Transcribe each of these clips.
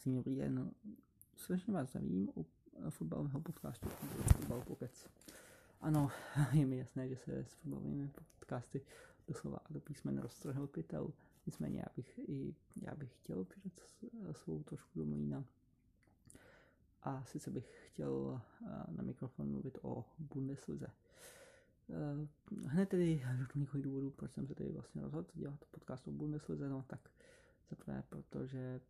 Krásný dobrý den. Srdečně vás zdravím u fotbalového podcastu Fotbal Pokec. Ano, je mi jasné, že se s fotbalovými podcasty doslova a do písmen roztrhl pytel. Nicméně já bych, i, já bych chtěl přidat svou trošku do mlína. A sice bych chtěl na mikrofon mluvit o Bundeslize. Hned tedy řeknu několik důvodů, proč jsem se tedy vlastně rozhodl dělat podcast o Bundeslize, no tak zaprvé protože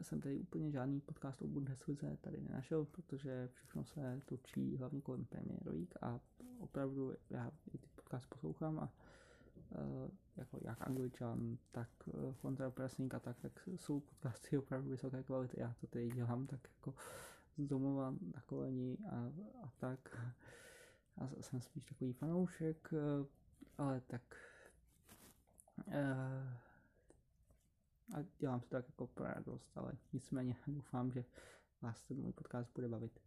jsem tady úplně žádný podcast o Bundeslize tady nenašel, protože všechno se točí hlavně kolem Premier League a opravdu já i ty podcast poslouchám a uh, jako jak angličan, tak uh, kontrapressing a tak, tak jsou podcasty opravdu vysoké kvality. Já to tady dělám tak jako z domova na koleni a, a tak. A jsem spíš takový fanoušek, uh, ale tak a dělám to tak jako pro radost, ale nicméně doufám, že vás ten můj podcast bude bavit.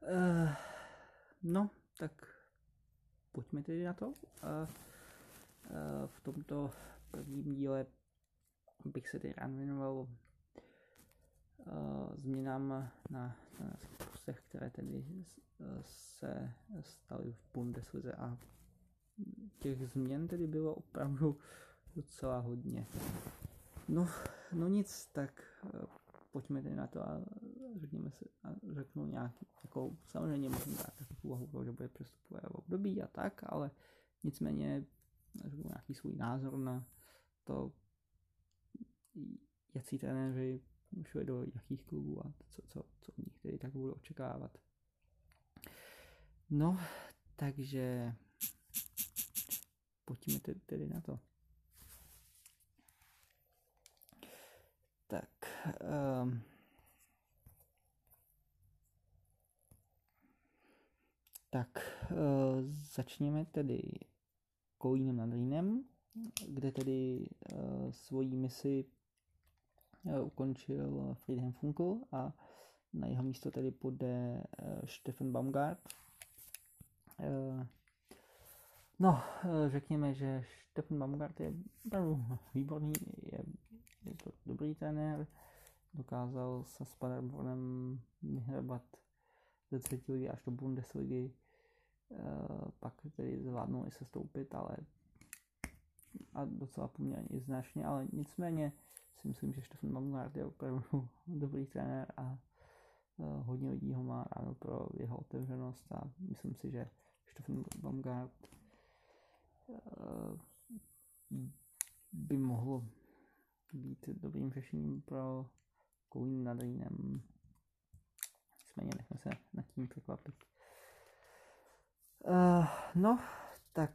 Uh, no, tak pojďme tedy na to. Uh, uh, v tomto prvním díle bych se tedy rád věnoval uh, změnám na, na postech, které tedy se staly v Bundeslize a těch změn tedy bylo opravdu docela hodně. No, no nic, tak eh, pojďme tedy na to a řekněme si, a řeknu nějaký, jako samozřejmě můžeme dát takovou úvahu, že bude přestupové období a tak, ale nicméně řeknu nějaký svůj názor na to, jaký trenéři šli do jakých klubů a co, co, co od nich tedy tak budu očekávat. No, takže pojďme tedy na to. Um, tak, uh, začněme tedy Kolínem nad Rýnem, kde tedy uh, svoji misi uh, ukončil Friedhelm Funkel a na jeho místo tedy půjde Stefan Baumgart. No, řekněme, že Stefan Baumgart je výborný, je, je to dobrý trenér, dokázal se s Paderbornem vyhrabat ze třetí ligy až do Bundesligy, eh, pak tedy zvládnul i se stoupit, ale a docela poměrně i značně, ale nicméně si myslím, že Stefan Baumgart je opravdu dobrý trenér a eh, hodně lidí ho má ráno pro jeho otevřenost a myslím si, že Stefan Baumgart eh, by mohl být dobrým řešením pro Kolín nad Rýnem. Nicméně nechme se nad tím překvapit. Uh, no, tak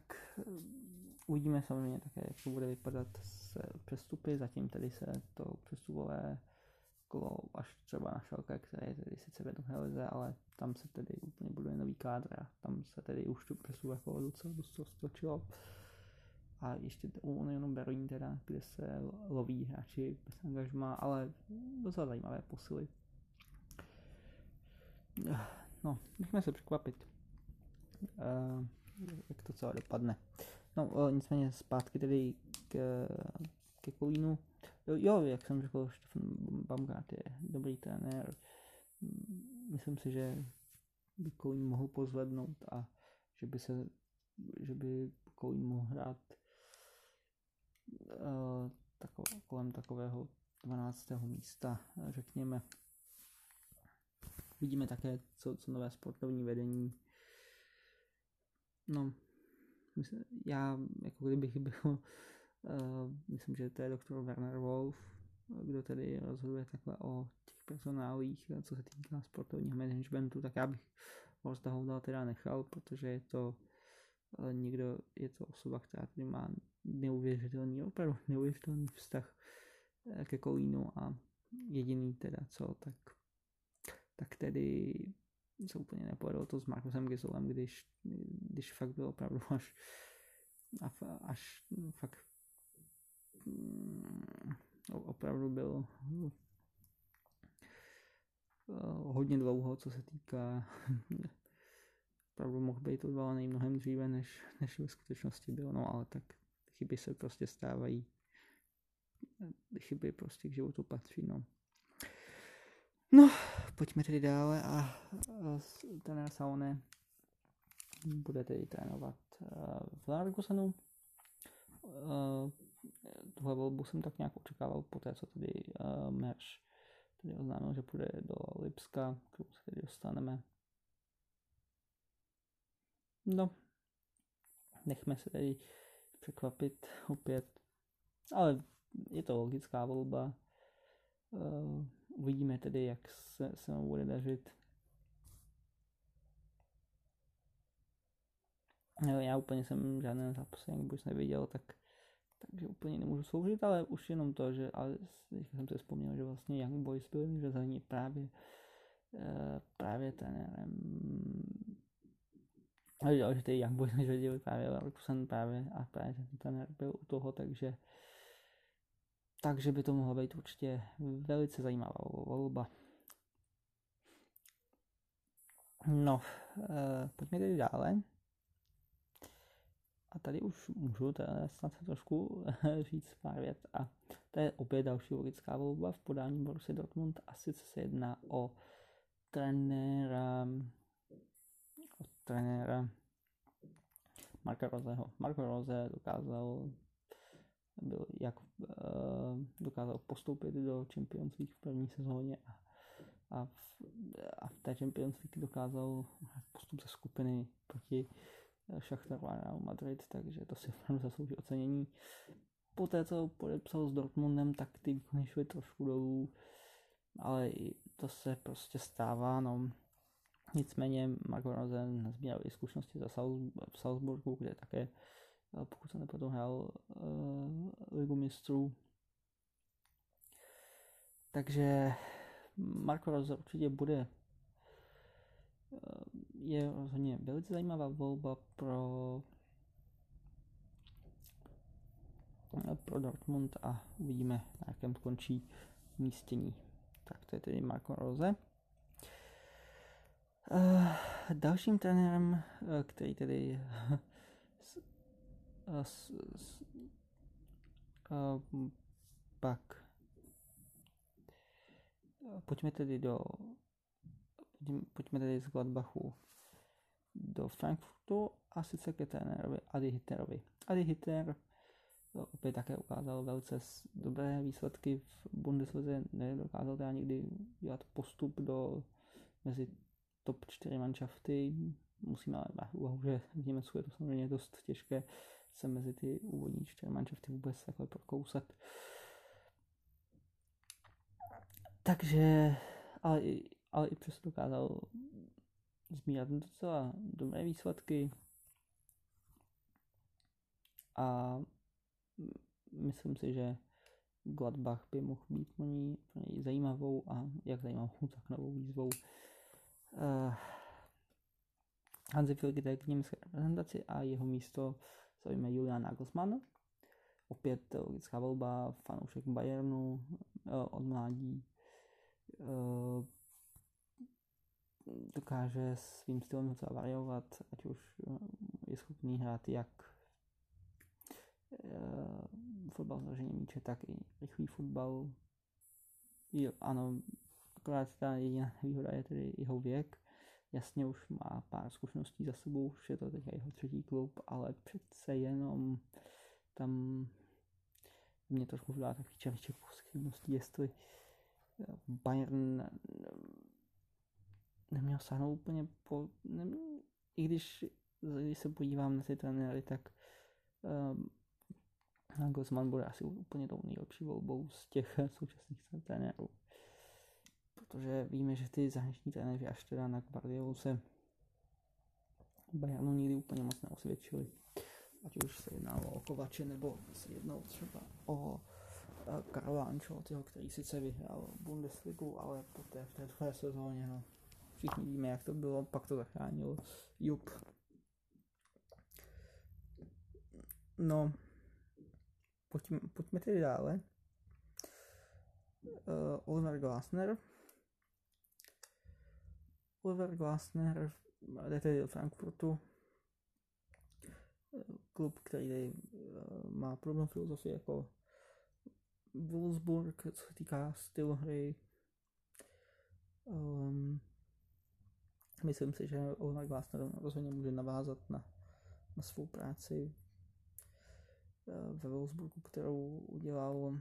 uvidíme samozřejmě také, jak to bude vypadat s přestupy. Zatím tedy se to přestupové kolo až třeba na Šalka, které tedy sice vedou Helize, ale tam se tedy úplně buduje nový kádr a tam se tedy už tu přestupové kolo docela dost stočilo a ještě u Unionu Berlin teda, kde se loví hráči bez angažma, ale docela zajímavé posily. No, nechme se překvapit, uh, jak to celé dopadne. No, uh, nicméně zpátky tedy k, ke Kolínu. Jo, jo, jak jsem řekl, Stefan Baumgart je dobrý trenér. Myslím si, že by Kolín mohl pozvednout a že by se, že by Kolín mohl hrát tako, kolem takového 12. místa, řekněme. Vidíme také, co, co nové sportovní vedení. No, myslím, já jako kdybych byl, uh, myslím, že to je doktor Werner Wolf, kdo tedy rozhoduje takhle o těch personálích, co se týká sportovního managementu, tak já bych Horsta Houdala teda nechal, protože je to uh, někdo, je to osoba, která tady má neuvěřitelný, opravdu neuvěřitelný vztah eh, ke Kolínu a jediný teda co, tak, tak tedy se úplně nepovedlo to s Markusem Gisolem, když, když fakt byl opravdu až, až fakt mm, opravdu byl eh, hodně dlouho, co se týká opravdu mohl být odvolaný mnohem dříve, než, než ve skutečnosti bylo, no ale tak chyby se prostě stávají. chyby prostě k životu patří, no. No, pojďme tedy dále a, a trenér Saone bude tedy trénovat uh, v Largosenu. Uh, tuhle volbu jsem tak nějak očekával po té, co tedy uh, Merš tedy oznámil, že půjde do Lipska, k tomu se tedy dostaneme. No, nechme se tedy překvapit opět, ale je to logická volba. Uh, uvidíme tedy, jak se, se mu bude dařit. Já úplně jsem žádné zápasy vůbec neviděl, tak takže úplně nemůžu sloužit, ale už jenom to, že ale jsem si vzpomněl, že vlastně Young Boys byli řazení právě eh, právě trenérem ale že ty Young Boys neřadili právě Leverkusen právě a právě ten trenér byl u toho, takže takže by to mohlo být určitě velice zajímavá volba. No, eh, pojďme tedy dále. A tady už můžu teda snad se trošku říct pár věc. A to je opět další logická volba v podání Borussia Dortmund. A se jedná o trenéra, trenéra Marka Roseho. Marko Rose dokázal byl, jak uh, dokázal postoupit do Champions League v první sezóně a, a, v, a v té Champions League dokázal postup ze skupiny proti Šachtar Real Madrid, takže to si opravdu zaslouží ocenění. Poté, co podepsal s Dortmundem, tak ty výkony šly trošku dolů, ale to se prostě stává, no. Nicméně Marco Rosen nazbíral i zkušenosti za v Salzburgu, kde také, eh, pokud se nepletu, hrál uh, Ligu mistrů. Takže Marco Rose určitě bude je rozhodně velice zajímavá volba pro pro Dortmund a uvidíme, na jakém skončí místění. Tak to je tedy Marco Rose. Uh, dalším trenérem, uh, který tedy s, uh, s, s, uh, pak pojďme tedy do pojďme tedy z Gladbachu do Frankfurtu a sice ke trenérovi Adi Hitterovi. Adi Hitter opět také ukázal velice dobré výsledky v Bundeslize, nedokázal teda nikdy dělat postup do mezi top 4 manšafty, musíme ale brát úvahu, že v Německu je to samozřejmě dost těžké se mezi ty úvodní čtyři manšafty vůbec takhle prokousat. Takže, ale i, ale i přesto dokázal sbírat docela dobré výsledky a myslím si, že Gladbach by mohl být pro něj zajímavou a jak zajímavou, tak novou výzvou. Uh, Hansi Flick k německé reprezentaci a jeho místo zaujme Julian Nagelsmann. Opět logická volba, fanoušek Bayernu uh, od mládí. Uh, dokáže svým stylem docela variovat, ať už je schopný hrát jak fotbal s míče, tak i rychlý fotbal. Jo, ano, akorát ta jediná výhoda je tedy jeho věk. Jasně už má pár zkušeností za sebou, už je to teď jeho třetí klub, ale přece jenom tam mě trošku vdá takový červíček pochybností, jestli eh, Bayern neměl sáhnout úplně po... Ne, I když, když se podívám na ty trenéry, tak um, Nagelsmann bude asi úplně tou nejlepší volbou z těch současných trenérů. Protože víme, že ty zahraniční trenéři až teda na Guardiolu se Bayernu nikdy úplně moc neosvědčili. Ať už se jednalo o Kovače, nebo se jednalo třeba o Karla Ancelottiho, který sice vyhrál Bundesligu, ale poté v té druhé sezóně no, Všichni víme, jak to bylo, pak to zachránil Jup. No, pojďme, pojďme tedy dále. Uh, Oliver Glasner. Oliver Glasner do Frankfurtu. Klub, který uh, má problém filozofie jako Wolfsburg, co se týká stylu hry. Um, myslím si, že Ole Glasner rozhodně může navázat na, na svou práci eh, ve Wolfsburgu, kterou udělal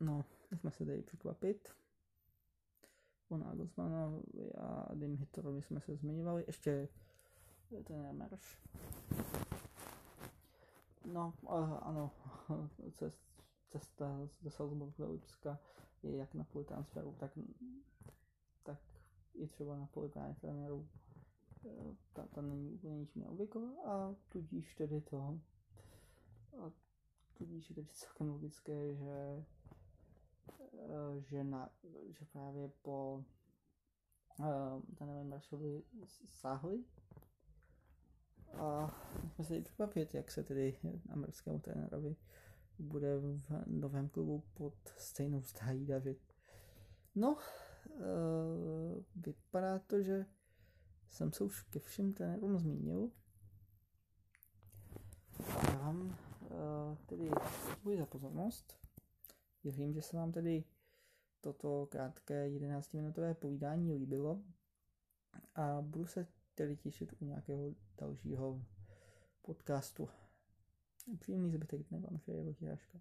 no, nechme se tady překvapit. O Nagelsmanovi a Dim Hittorovi jsme se zmiňovali. Ještě ten Merš. No, ano, cest, cesta ze Salzburgu do Lipska je jak na poli transferu, tak, tak i třeba na poli právě trenérů. Ta, ta není úplně ničím neobvyklá a tudíž tedy to a tudíž je tedy celkem logické, že že, na, že právě po ten Maršovi sáhli a jsme se překvapit, jak se tedy americkému trenérovi bude v novém klubu pod stejnou stájí dařit. No, uh, vypadá to, že jsem se už ke všem trenérům zmínil. A vám uh, tedy děkuji za pozornost. Věřím, že se vám tedy toto krátké 11-minutové povídání líbilo a budu se tedy těšit u nějakého dalšího podcastu. Příjemný zbytek dne vám přeje Vojtěch